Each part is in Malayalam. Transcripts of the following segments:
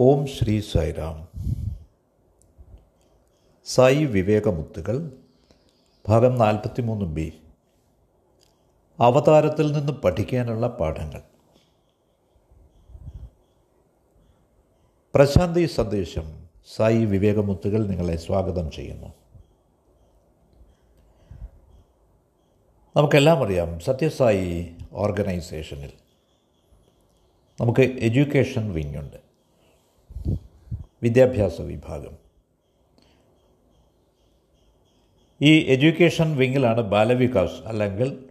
ഓം ശ്രീ സായിരാം സായി വിവേകമുത്തുകൾ ഭാഗം നാൽപ്പത്തി മൂന്ന് ബി. അവതാരത്തിൽ നിന്ന് പഠിക്കാനുള്ള പാഠങ്ങൾ. പ്രശാന്തി സന്ദേശം സായി വിവേകമുത്തുകൾ നിങ്ങളെ സ്വാഗതം ചെയ്യുന്നു. നമുക്കെല്ലാം അറിയാം സത്യസായി ഓർഗനൈസേഷനിൽ. നമുക്ക് എഡ്യൂക്കേഷൻ വിങ്ങുണ്ട്. വിദ്യാഭ്യാസ വിഭാഗം. ഈ എഡ്യൂക്കേഷൻ വിങ്ങിലാണ് ബാലവികാസ് അല്ലെങ്കിൽ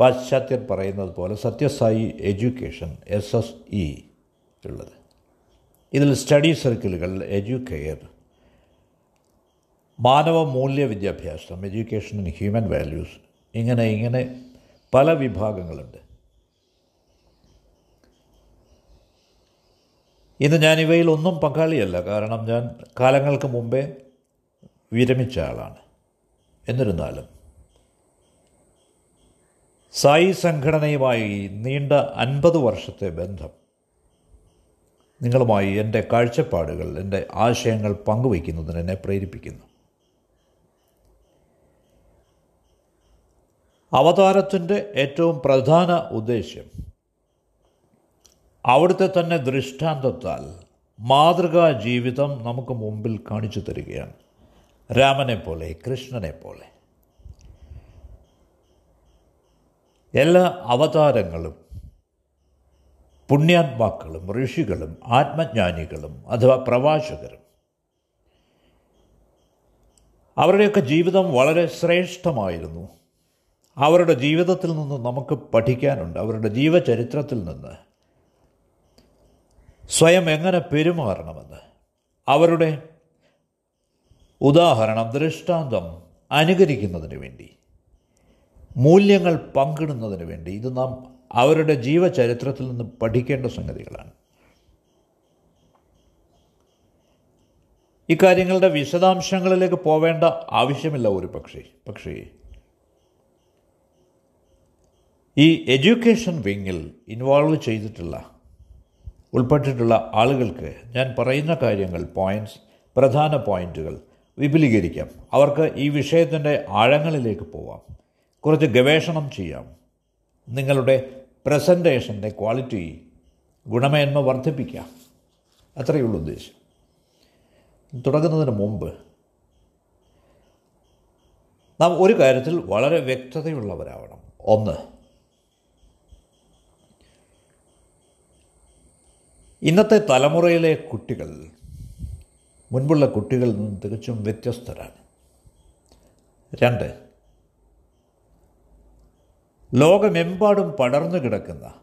പാശ്ചാത്യർ പറയുന്നത് പോലെ Sathya Sai education S S E ഉള്ളത്. ഇതിൽ സ്റ്റഡി സർക്കിളുകൾ എഡ്യൂക്കെയർ മാനവ മൂല്യ വിദ്യാഭ്യാസം എഡ്യൂക്കേഷൻ ഇൻ ഹ്യൂമൻ വാല്യൂസ് ഇങ്ങനെ ഇങ്ങനെ പല വിഭാഗങ്ങളുണ്ട്. ഇന്ന് ഞാൻ ഇവയിൽ ഒന്നും പങ്കാളിയല്ല. കാരണം ഞാൻ കാലങ്ങൾക്ക് മുമ്പേ വിരമിച്ച ആളാണ്. എന്നിരുന്നാലും സായി സംഘടനയുമായി നീണ്ട അൻപത് വർഷത്തെ ബന്ധം നിങ്ങളുമായി എന്റെ കാഴ്ചപ്പാടുകൾ എന്റെ ആശയങ്ങൾ പങ്കുവയ്ക്കുന്നതിന് എന്നെ പ്രേരിപ്പിക്കുന്നു. അവതാരത്തിന്റെ ഏറ്റവും പ്രധാന ഉദ്ദേശ്യം അവിടുത്തെ തന്നെ ദൃഷ്ടാന്തത്താൽ മാതൃകാ ജീവിതം നമുക്ക് മുമ്പിൽ കാണിച്ചു തരികയാണ്. രാമനെ പോലെ കൃഷ്ണനെ പോലെ. എല്ലാ അവതാരങ്ങളും പുണ്യാത്മാക്കളും ഋഷികളും ആത്മജ്ഞാനികളും അഥവാ പ്രവാചകരും അവരുടെയൊക്കെ ജീവിതം വളരെ ശ്രേഷ്ഠമായിരുന്നു. അവരുടെ ജീവിതത്തിൽ നിന്ന് നമുക്ക് പഠിക്കാനുണ്ട്. അവരുടെ ജീവചരിത്രത്തിൽ നിന്ന് സ്വയം എങ്ങനെ പെരുമാറണമെന്ന്? അവരുടെ ഉദാഹരണം ദൃഷ്ടാന്തം അനുകരിക്കുന്നതിന് വേണ്ടി മൂല്യങ്ങൾ പങ്കിടുന്നതിന് വേണ്ടി. ഇത് നാം അവരുടെ ജീവചരിത്രത്തിൽ നിന്ന് പഠിക്കേണ്ട സംഗതികളാണ്. ഇക്കാര്യങ്ങളുടെ വിശദാംശങ്ങളിലേക്ക് പോവേണ്ട ആവശ്യമില്ല ഒരു പക്ഷേ. പക്ഷേ ഈ എഡ്യൂക്കേഷൻ വിങ്ങിൽ ഇൻവോൾവ് ചെയ്തിട്ടുള്ള ഉൾപ്പെട്ടിട്ടുള്ള ആളുകൾക്ക് ഞാൻ പറയുന്ന കാര്യങ്ങൾ പോയിന്റ്സ് പ്രധാന പോയിന്റുകൾ വിപുലീകരിക്കാം. അവർക്ക് ഈ വിഷയത്തിന്റെ ആഴങ്ങളിലേക്ക് പോവാം. കുറച്ച് ഗവേഷണം ചെയ്യാം. നിങ്ങളുടെ പ്രസന്റേഷന്റെ ക്വാളിറ്റി ഗുണമേന്മ വർദ്ധിപ്പിക്കാം. അത്രയുള്ള ഉദ്ദേശം. തുടങ്ങുന്നതിന് മുമ്പ് നാം ഒരു കാര്യത്തിൽ വളരെ വ്യക്തതയുള്ളവരാവണം. ഒന്ന് ഇന്നത്തെ തലമുറയിലെ കുട്ടികൾ മുൻപുള്ള കുട്ടികളിൽ നിന്ന് തികച്ചും വ്യത്യസ്തരാണ്. രണ്ട് ലോകമെമ്പാടും പടർന്നു കിടക്കുന്ന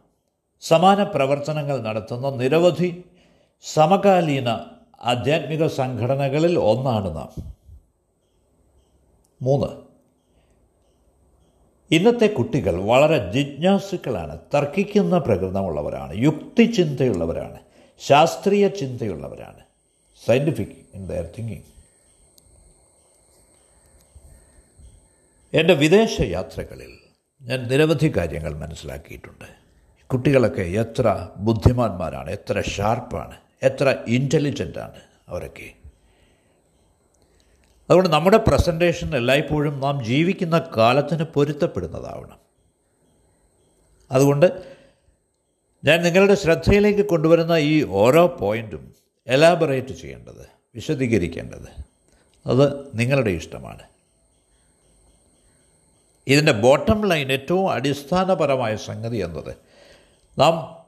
സമാന പ്രവർത്തനങ്ങൾ നടത്തുന്ന നിരവധി സമകാലീന ആധ്യാത്മിക സംഘടനകളിൽ ഒന്നാണ് നാം. മൂന്ന് ഇന്നത്തെ കുട്ടികൾ വളരെ ജിജ്ഞാസുക്കളാണ് തർക്കിക്കുന്ന പ്രകൃതമുള്ളവരാണ് യുക്തിചിന്തയുള്ളവരാണ്. ശാസ്ത്രീയ ചിന്തയുള്ളവരാണ്. സയന്റിഫിക് ഇൻ ദയർ തിങ്കിങ് എന്റെ വിദേശ യാത്രകളിൽ ഞാൻ നിരവധി കാര്യങ്ങൾ മനസ്സിലാക്കിയിട്ടുണ്ട്. കുട്ടികളൊക്കെ എത്ര ബുദ്ധിമാന്മാരാണ് എത്ര ഷാർപ്പാണ് എത്ര ഇന്റലിജന്റാണ് അവരൊക്കെ. അതുകൊണ്ട് നമ്മുടെ പ്രസന്റേഷൻ എല്ലായ്പ്പോഴും നാം ജീവിക്കുന്ന കാലത്തിന് പൊരുത്തപ്പെടുന്നതാവണം. അതുകൊണ്ട് ഞാൻ നിങ്ങളുടെ ശ്രദ്ധയിലേക്ക് കൊണ്ടുവരുന്ന ഈ ഓരോ പോയിന്റും എലാബറേറ്റ് ചെയ്യേണ്ടത് വിശദീകരിക്കേണ്ടത്. അത് നിങ്ങളുടെ ഇഷ്ടമാണ്. ഇതിന്റെ ബോട്ടം ലൈൻ ഏറ്റവും അടിസ്ഥാനപരമായ സംഗതി എന്നത് നാം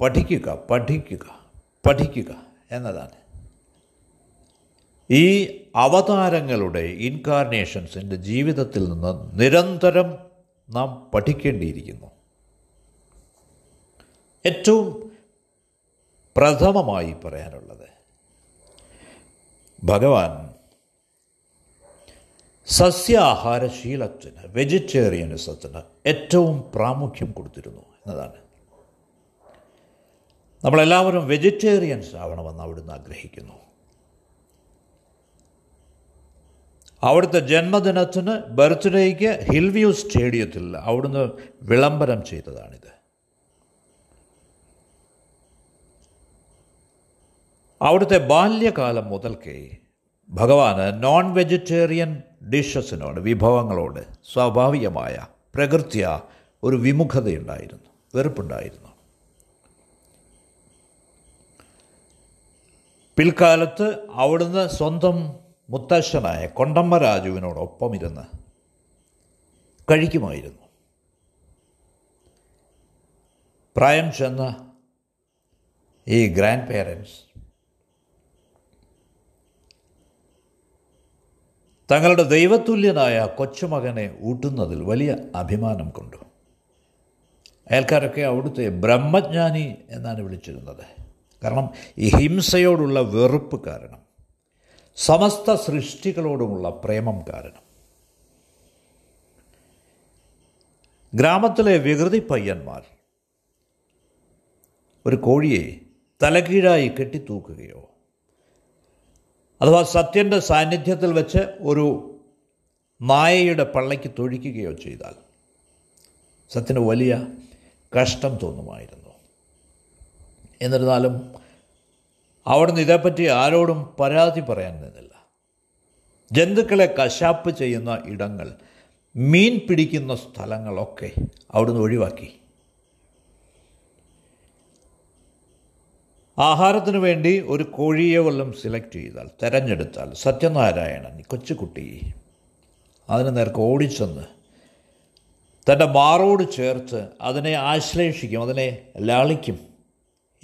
പഠിക്കുക പഠിക്കുക പഠിക്കുക എന്നതാണ്. ഈ അവതാരങ്ങളുടെ ഇൻകാർണേഷൻസിന്റെ ജീവിതത്തിൽ നിന്ന് നിരന്തരം നാം പഠിക്കേണ്ടിയിരിക്കുന്നു. ഏറ്റവും പ്രഥമമായി പറയാനുള്ളത് ഭഗവാൻ സസ്യാഹാരശീലത്തിന് വെജിറ്റേറിയനിസത്തിന് ഏറ്റവും പ്രാമുഖ്യം കൊടുത്തിരുന്നു എന്നതാണ്. നമ്മളെല്ലാവരും വെജിറ്റേറിയൻസ് ആവണമെന്ന് അവിടുന്ന് ആഗ്രഹിക്കുന്നു. അവിടുത്തെ ജന്മദിനത്തിന് ബർത്ത്ഡേക്ക് ഹിൽവ്യൂ സ്റ്റേഡിയത്തിൽ അവിടുന്ന് വിളംബരം ചെയ്തതാണിത്. അവിടുത്തെ ബാല്യകാലം മുതൽക്കേ ഭഗവാന് നോൺ വെജിറ്റേറിയൻ ഡിഷസിനോട് വിഭവങ്ങളോട് സ്വാഭാവികമായ പ്രകൃത്യ ഒരു വിമുഖതയുണ്ടായിരുന്നു വെറുപ്പുണ്ടായിരുന്നു. പിൽക്കാലത്ത് അവിടുന്ന് സ്വന്തം മുത്തശ്ശനായ കൊണ്ടമ്മ രാജുവിനോടൊപ്പം ഇരുന്ന് കഴിക്കുമായിരുന്നു. പ്രായം ചെന്ന ഈ ഗ്രാൻഡ് പേരൻസ് തങ്ങളുടെ ദൈവതുല്യനായ കൊച്ചുമകനെ ഊട്ടുന്നതിൽ വലിയ അഭിമാനം കൊണ്ടു. അയൽക്കാരൊക്കെ അവിടുത്തെ ബ്രഹ്മജ്ഞാനി എന്നാണ് വിളിച്ചിരുന്നത്. കാരണം ഈ ഹിംസയോടുള്ള വെറുപ്പ് കാരണം സമസ്ത സൃഷ്ടികളോടുമുള്ള പ്രേമം കാരണം. ഗ്രാമത്തിലെ വികൃതി പയ്യന്മാർ ഒരു കോഴിയെ തലകീഴായി കെട്ടിത്തൂക്കുകയോ അഥവാ സത്യന്റെ സാന്നിധ്യത്തിൽ വെച്ച് ഒരു മായയുടെ പള്ളയ്ക്ക് തൊഴിക്കുകയോ ചെയ്താൽ സത്യന് വലിയ കഷ്ടം തോന്നുമായിരുന്നു. എന്നിരുന്നാലും അവിടുന്ന് ഇതേപ്പറ്റി ആരോടും പരാതി പറയാൻ നിന്നില്ല. ജന്തുക്കളെ കശാപ്പ് ചെയ്യുന്ന ഇടങ്ങൾ മീൻ പിടിക്കുന്ന സ്ഥലങ്ങളൊക്കെ അവിടുന്ന് ഒഴിവാക്കി. ആഹാരത്തിനു വേണ്ടി ഒരു കോഴിയെ വല്ലതും സെലക്ട് ചെയ്താൽ തിരഞ്ഞെടുത്താൽ സത്യനാരായണൻ കൊച്ചുകുട്ടി അതിന് നേർക്ക് ഓടിച്ചെന്ന് തന്റെ മാറോട് ചേർത്ത് അതിനെ ആശ്ലേഷിക്കും അതിനെ ലാളിക്കും.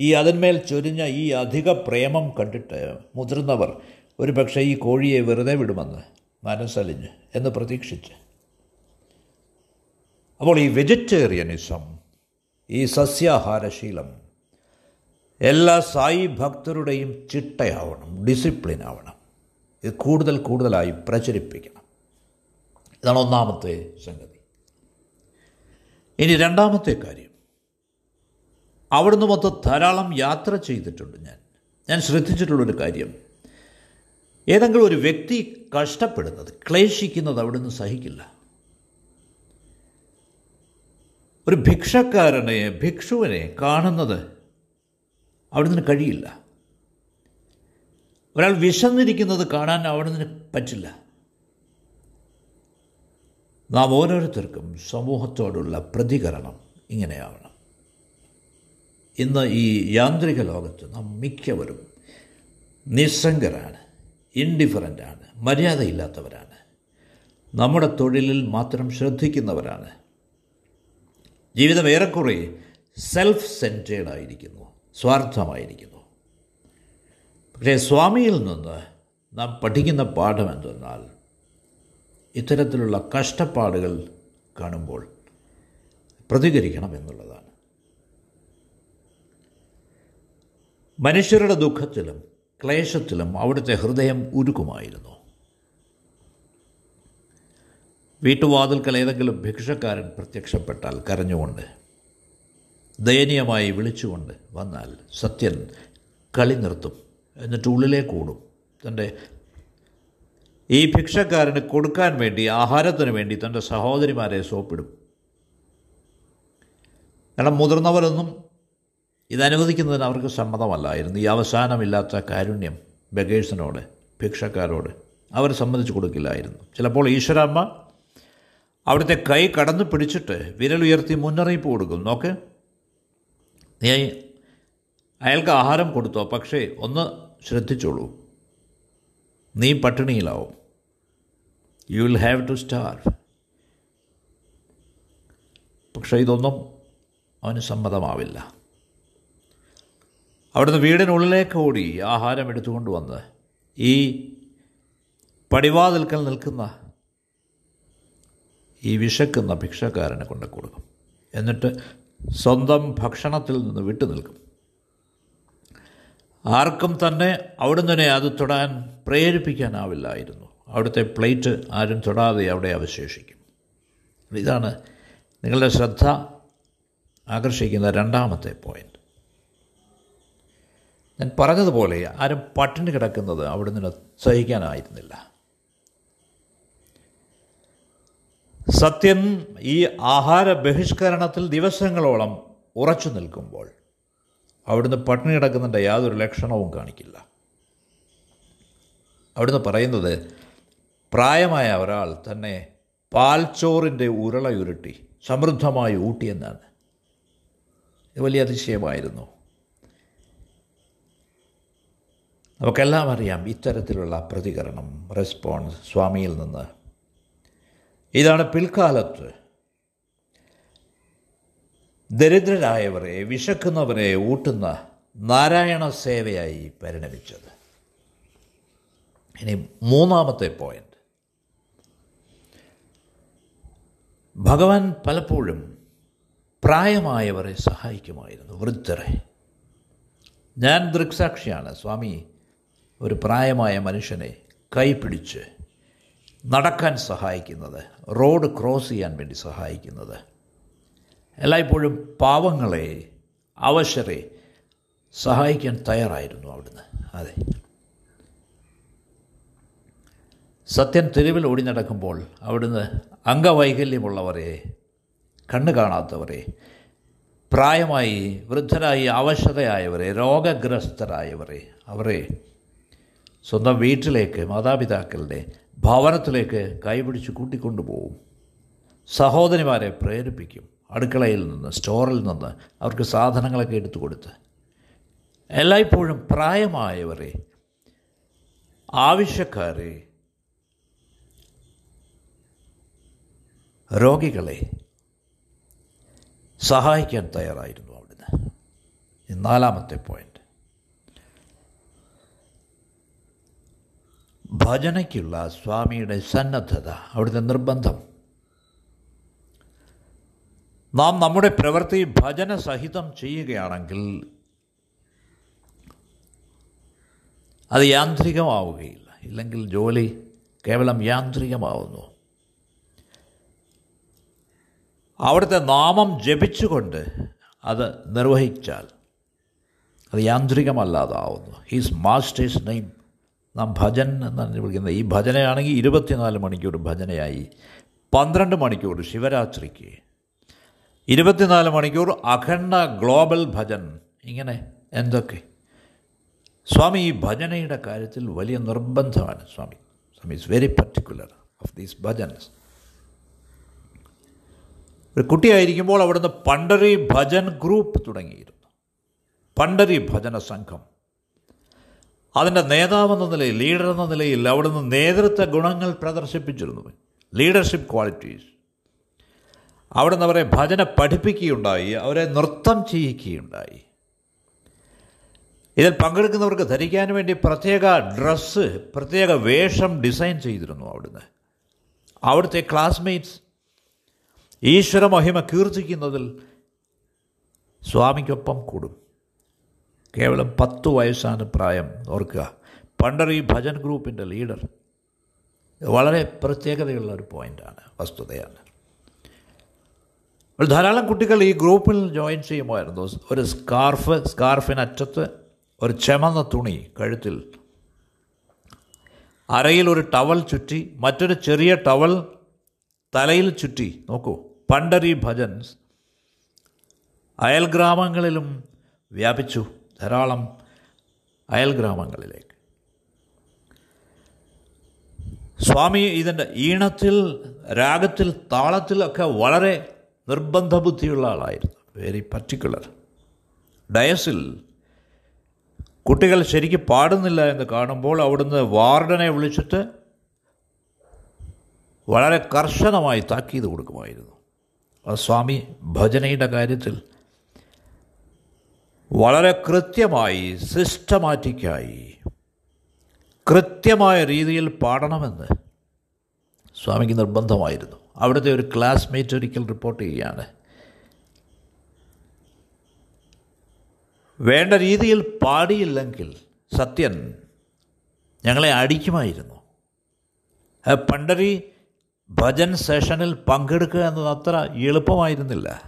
ഈ അതിന്മേൽ ചൊരിഞ്ഞ ഈ അധിക പ്രേമം കണ്ടിട്ട് മുതിർന്നവർ ഒരു പക്ഷേ ഈ കോഴിയെ വെറുതെ വിടുമെന്ന് മനസ്സലിഞ്ഞ് എന്ന് പ്രതീക്ഷിച്ച്. അപ്പോൾ ഈ വെജിറ്റേറിയനിസം ഈ സസ്യാഹാരശീലം എല്ലാ സായി ഭക്തരുടെയും ചിട്ടയാവണം ഡിസിപ്ലിൻ ആവണം. ഇത് കൂടുതൽ കൂടുതലായി പ്രചരിപ്പിക്കണം. ഇതാണ് ഒന്നാമത്തെ സംഗതി. ഇനി രണ്ടാമത്തെ കാര്യം. അവിടുന്ന് മൊത്തം ധാരാളം യാത്ര ചെയ്തിട്ടുണ്ട് ഞാൻ. ഞാൻ ശ്രദ്ധിച്ചിട്ടുള്ളൊരു കാര്യം. ഏതെങ്കിലും ഒരു വ്യക്തി കഷ്ടപ്പെടുന്നത് ക്ലേശിക്കുന്നത് അവിടുന്ന് സഹിക്കില്ല. ഒരു ഭിക്ഷക്കാരനെ ഭിക്ഷുവിനെ കാണുന്നത് അവിടുന്ന് കഴിയില്ല. ഒരാൾ വിശന്നിരിക്കുന്നത് കാണാൻ അവിടുന്ന് പറ്റില്ല. നാം ഓരോരുത്തർക്കും സമൂഹത്തോടുള്ള പ്രതികരണം ഇങ്ങനെയാവണം. ഇന്ന് ഈ യാന്ത്രിക ലോകത്ത് നാം മിക്കവരും നിസ്സംഗരാണ് ഇൻഡിഫറന്റാണ് മര്യാദയില്ലാത്തവരാണ്. നമ്മുടെ തൊഴിലിൽ മാത്രം ശ്രദ്ധിക്കുന്നവരാണ്. ജീവിതം ഏറെക്കുറെ സെൽഫ് സെന്റേഡായിരിക്കുന്നു സ്വാർത്ഥമായിരിക്കുന്നു. പക്ഷേ സ്വാമിയിൽ നിന്ന് നാം പഠിക്കുന്ന പാഠം എന്തെന്നാൽ ഇത്തരത്തിലുള്ള കഷ്ടപ്പാടുകൾ കാണുമ്പോൾ പ്രതികരിക്കണം എന്നുള്ളതാണ്. മനുഷ്യരുടെ ദുഃഖത്തിലും ക്ലേശത്തിലും അവിടുത്തെ ഹൃദയം ഉരുക്കുമായിരുന്നു വീട്ടുവാതിൽക്കൽ ഏതെങ്കിലും ഭിക്ഷക്കാരൻ പ്രത്യക്ഷപ്പെട്ടാൽ കരഞ്ഞുകൊണ്ട് ദയനീയമായി വിളിച്ചുകൊണ്ട് വന്നാൽ സത്യൻ കളി നിർത്തും. എന്നിട്ട് ഉള്ളിലേക്ക് ഓടും തന്റെ ഈ ഭിക്ഷക്കാരന് കൊടുക്കാൻ വേണ്ടി ആഹാരത്തിന് വേണ്ടി തന്റെ സഹോദരിമാരെ സോപ്പിടും. കാരണം മുതിർന്നവരൊന്നും ഇതനുവദിക്കുന്നതിന് അവർക്ക് സമ്മതമല്ലായിരുന്നു. ഈ അവസാനമില്ലാത്ത കാരുണ്യം ബഗേഴ്സിനോട് ഭിക്ഷക്കാരോട് അവർ സമ്മതിച്ചു കൊടുക്കില്ലായിരുന്നു. ചിലപ്പോൾ ഈശ്വരമ്മ അവിടുത്തെ കൈ കടന്നു പിടിച്ചിട്ട് വിരലുയർത്തി മുന്നറിയിപ്പ് കൊടുക്കും നോക്ക് നീ അയാൾക്ക് ആഹാരം കൊടുത്തോ പക്ഷേ ഒന്ന് ശ്രദ്ധിച്ചോളൂ. നീ പട്ടിണിയിലാവും. You will have to starve പക്ഷേ ഇതൊന്നും അവന് സമ്മതമാവില്ല. അവിടുന്ന് വീടിനുള്ളിലേക്ക് ഓടി ആഹാരം എടുത്തുകൊണ്ട് വന്ന് ഈ പടിവാതിൽക്കൽ നിൽക്കുന്ന ഈ വിശക്കുന്ന ഭിക്ഷക്കാരനെ കൊണ്ട് കൊടുക്കും. എന്നിട്ട് സ്വന്തം ഭക്ഷണത്തിൽ നിന്ന് വിട്ടു നിൽക്കും. ആർക്കും തന്നെ അവിടുന്ന് അത് തൊടാൻ പ്രേരിപ്പിക്കാനാവില്ലായിരുന്നു. അവിടുത്തെ പ്ലേറ്റ് ആരും തൊടാതെ അവിടെ അവശേഷിക്കും. ഇതാണ് നിങ്ങളുടെ ശ്രദ്ധ ആകർഷിക്കുന്ന രണ്ടാമത്തെ പോയിന്റ് ഞാൻ പറഞ്ഞതുപോലെ ആരും പട്ടിണി കിടക്കുന്നത് അവിടുന്ന് സഹിക്കാനായിരുന്നില്ല. സത്യൻ ഈ ആഹാര ബഹിഷ്കരണത്തിൽ ദിവസങ്ങളോളം ഉറച്ചു നിൽക്കുമ്പോൾ അവിടുന്ന് പട്ടിണി കിടക്കുന്നതിന്റെ യാതൊരു ലക്ഷണവും കാണിക്കില്ല. അവിടുന്ന് പറയുന്നത് പ്രായമായ ഒരാൾ തന്നെ പാൽച്ചോറിന്റെ ഉരുളയുരുട്ടി സമൃദ്ധമായി ഊട്ടിയെന്നാണ് ഇത് വലിയ അതിശയമായിരുന്നു. നമുക്കെല്ലാം അറിയാം ഇത്തരത്തിലുള്ള പ്രതികരണം റെസ്പോൺസ് സ്വാമിയിൽ നിന്ന് ഇതാണ് പിൽക്കാലത്ത്. ദരിദ്രരായവരെ വിശക്കുന്നവരെ ഊട്ടുന്ന നാരായണ സേവയായി പരിണമിച്ചത്. ഇനി മൂന്നാമത്തെ പോയിന്റ് ഭഗവാൻ പലപ്പോഴും പ്രായമായവരെ സഹായിക്കുമായിരുന്നു വൃദ്ധരെ. ഞാൻ ദൃക്സാക്ഷിയാണ്. സ്വാമി ഒരു പ്രായമായ മനുഷ്യനെ കൈപിടിച്ച് നടക്കാൻ സഹായിക്കുന്നത് റോഡ് ക്രോസ് ചെയ്യാൻ വേണ്ടി സഹായിക്കുന്നത്. എല്ലായ്പ്പോഴും പാവങ്ങളെ അവശരെ സഹായിക്കാൻ തയ്യാറായിരുന്നു അവിടുന്ന്. അതെ. സത്യൻ തെരുവിൽ ഓടി നടക്കുമ്പോൾ അവിടുന്ന് അംഗവൈകല്യമുള്ളവരെ കണ്ണു കാണാത്തവരെ പ്രായമായി വൃദ്ധരായി അവശതയായവരെ രോഗഗ്രസ്തരായവരെ അവരെ സ്വന്തം വീട്ടിലേക്ക് മാതാപിതാക്കളുടെ ഭവനത്തിലേക്ക് കൈപിടിച്ച് കൂട്ടിക്കൊണ്ടുപോകും. സഹോദരിമാരെ പ്രേരിപ്പിക്കും. അടുക്കളയിൽ നിന്ന് സ്റ്റോറിൽ നിന്ന് അവർക്ക് സാധനങ്ങളൊക്കെ എടുത്തു കൊടുത്ത്. എല്ലായ്പ്പോഴും പ്രായമായവരെ ആവശ്യക്കാരെ രോഗികളെ സഹായിക്കാൻ തയ്യാറായിരുന്നു അവിടുന്ന്. നാലാമത്തെ പോയിന്റ് ഭജനയ്ക്കുള്ള സ്വാമിയുടെ സന്നദ്ധത അവിടുത്തെ നിർബന്ധം. നാം നമ്മുടെ പ്രവൃത്തി ഭജന സഹിതം ചെയ്യുകയാണെങ്കിൽ അത് യാന്ത്രികമാവുകയില്ല. ഇല്ലെങ്കിൽ ജോലി കേവലം യാന്ത്രികമാവുന്നു. അവിടുത്തെ നാമം ജപിച്ചുകൊണ്ട് അത് നിർവഹിച്ചാൽ അത് യാന്ത്രികമല്ലാതാവുന്നു. ഹീസ് മാസ്റ്റേഴ്സ് നെയിം നാം ഭജൻ എന്നാണ് വിളിക്കുന്നത്. ഈ ഭജനയാണെങ്കിൽ ഇരുപത്തിനാല് മണിക്കൂർ ഭജനയായി. പന്ത്രണ്ട് മണിക്കൂർ ശിവരാത്രിക്ക്. ഇരുപത്തിനാല് മണിക്കൂർ അഖണ്ഡ ഗ്ലോബൽ ഭജൻ. ഇങ്ങനെ എന്തൊക്കെ? സ്വാമി ഈ ഭജനയുടെ കാര്യത്തിൽ വലിയ നിർബന്ധമാണ് Swami. Swami is very particular of these bhajans ഒരു കുട്ടിയായിരിക്കുമ്പോൾ അവിടുന്ന് പണ്ടരി ഭജൻ ഗ്രൂപ്പ് തുടങ്ങിയിരുന്നു. പണ്ടരി ഭജന സംഘം. അതിന്റെ നേതാവെന്ന നിലയിൽ ലീഡർ എന്ന നിലയിൽ അവിടുന്ന് നേതൃത്വ ഗുണങ്ങൾ പ്രദർശിപ്പിച്ചിരുന്നു. ലീഡർഷിപ്പ് ക്വാളിറ്റീസ് അവിടുന്ന് അവരെ ഭജന പഠിപ്പിക്കുകയുണ്ടായി അവരെ നൃത്തം ചെയ്യിക്കുകയുണ്ടായി. ഇതിൽ പങ്കെടുക്കുന്നവർക്ക് ധരിക്കാൻ വേണ്ടി പ്രത്യേക ഡ്രസ്സ് പ്രത്യേക വേഷം ഡിസൈൻ ചെയ്തിരുന്നു അവിടുന്ന്. അവിടുത്തെ ക്ലാസ്മേറ്റ്സ് ഈശ്വര മഹിമ കീർത്തിക്കുന്നതിൽ സ്വാമിക്കൊപ്പം കൂടും. കേവലം പത്ത് വയസ്സാണ് പ്രായം ഓർക്കുക. പണ്ടർ ഈ ഭജൻ ഗ്രൂപ്പിന്റെ ലീഡർ വളരെ പ്രത്യേകതയുള്ള ഒരു പോയിന്റാണ് വസ്തുതയാണ്. ധാരാളം കുട്ടികൾ ഈ ഗ്രൂപ്പിൽ ജോയിൻ ചെയ്യുമായിരുന്നു. ഒരു സ്കാർഫ് സ്കാർഫിനറ്റത്ത് ഒരു ചെമന്ന തുണി കഴുത്തിൽ അരയിൽ ഒരു ടവൽ ചുറ്റി മറ്റൊരു ചെറിയ ടവൽ തലയിൽ ചുറ്റി. നോക്കൂ പണ്ടരി ഭജൻസ് അയൽ ഗ്രാമങ്ങളിലും വ്യാപിച്ചു. ധാരാളം അയൽ ഗ്രാമങ്ങളിലേക്ക്. സ്വാമി ഇതിന്റെ ഈണത്തിൽ രാഗത്തിൽ താളത്തിലൊക്കെ വളരെ നിർബന്ധ ബുദ്ധിയുള്ള ആളായിരുന്നു വെരി പർട്ടിക്കുലർ ഡയസിൽ കുട്ടികൾ ശരിക്കും പാടുന്നില്ല എന്ന് കാണുമ്പോൾ അവിടുന്ന് വാർഡനെ വിളിച്ചിട്ട് വളരെ കർശനമായി താക്കീത് കൊടുക്കുമായിരുന്നു. ആ സ്വാമി ഭജനയുടെ കാര്യത്തിൽ വളരെ കൃത്യമായി സിസ്റ്റമാറ്റിക്കായി കൃത്യമായ രീതിയിൽ പാടണമെന്ന് സ്വാമിക്ക് നിർബന്ധമായിരുന്നു. അവിടുത്തെ ഒരു ക്ലാസ്മേറ്റ് ഒരിക്കൽ റിപ്പോർട്ട് ചെയ്യുകയാണ്. വേണ്ട രീതിയിൽ പാടിയില്ലെങ്കിൽ സത്യൻ ഞങ്ങളെ അടിക്കുമായിരുന്നു. പണ്ടരി ഭജൻ സെഷനിൽ പങ്കെടുക്കുക എന്നത് അത്ര എളുപ്പമായിരുന്നില്ല.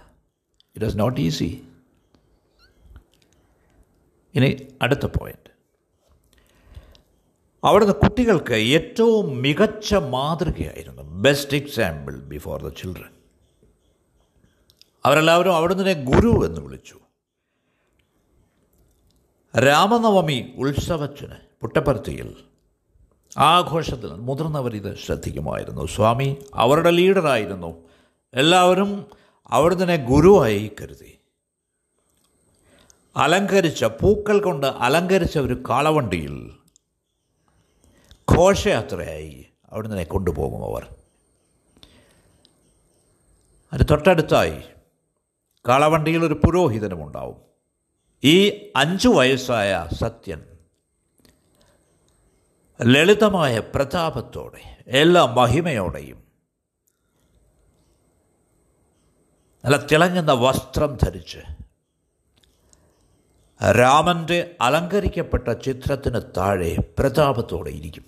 ഇറ്റ് വാസ് നോട്ട് ഈസി ഇനി അടുത്ത പോയിന്റ് അവിടുന്ന് കുട്ടികൾക്ക് ഏറ്റവും മികച്ച മാതൃകയായിരുന്നു best example before the children അവരെല്ലാവരും അവിടുന്ന് ഗുരു എന്ന് വിളിച്ചു. രാമനവമി ഉത്സവത്തിന് പുട്ടപ്പർത്തിയിൽ ആഘോഷത്തിൽ മുതിർന്നവർ ഇത് ശ്രദ്ധിക്കുമായിരുന്നു. സ്വാമി അവരുടെ ലീഡറായിരുന്നു എല്ലാവരും അവിടുന്ന് ഗുരുവായി കരുതി. അലങ്കരിച്ച പൂക്കൾ കൊണ്ട് അലങ്കരിച്ച ഒരു കാളവണ്ടിയിൽ ഘോഷയാത്രയായി അവിടുന്ന് കൊണ്ടുപോകും അവർ. അത് തൊട്ടടുത്തായി കാളവണ്ടിയിൽ ഒരു പുരോഹിതനും ഉണ്ടാവും. ഈ അഞ്ചു വയസ്സായ സത്യൻ ലളിതമായ പ്രതാപത്തോടെ എല്ലാ മഹിമയോടെയും നല്ല തിളങ്ങുന്ന വസ്ത്രം ധരിച്ച് രാമന്റെ അലങ്കരിക്കപ്പെട്ട ചിത്രത്തിന് താഴെ പ്രതാപത്തോടെ ഇരിക്കും.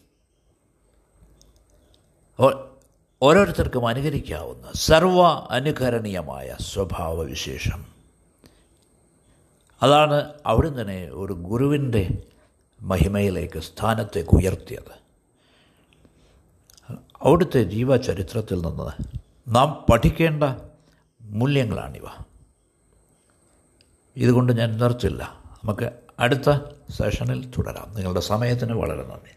ഓരോരുത്തർക്കും അനുകരിക്കാവുന്ന സർവ അനുകരണീയമായ സ്വഭാവവിശേഷം. അതാണ് അവിടെ തന്നെ ഒരു ഗുരുവിന്റെ മഹിമയിലേക്ക് സ്ഥാനത്തേക്ക് ഉയർത്തിയത്. അവിടുത്തെ ജീവചരിത്രത്തിൽ നിന്ന് നാം പഠിക്കേണ്ട മൂല്യങ്ങളാണിവ. ഇതുകൊണ്ട് ഞാൻ നിർത്തില്ല. നമുക്ക് അടുത്ത സെഷനിൽ തുടരാം. നിങ്ങളുടെ സമയത്തിന് വളരെ നന്ദി.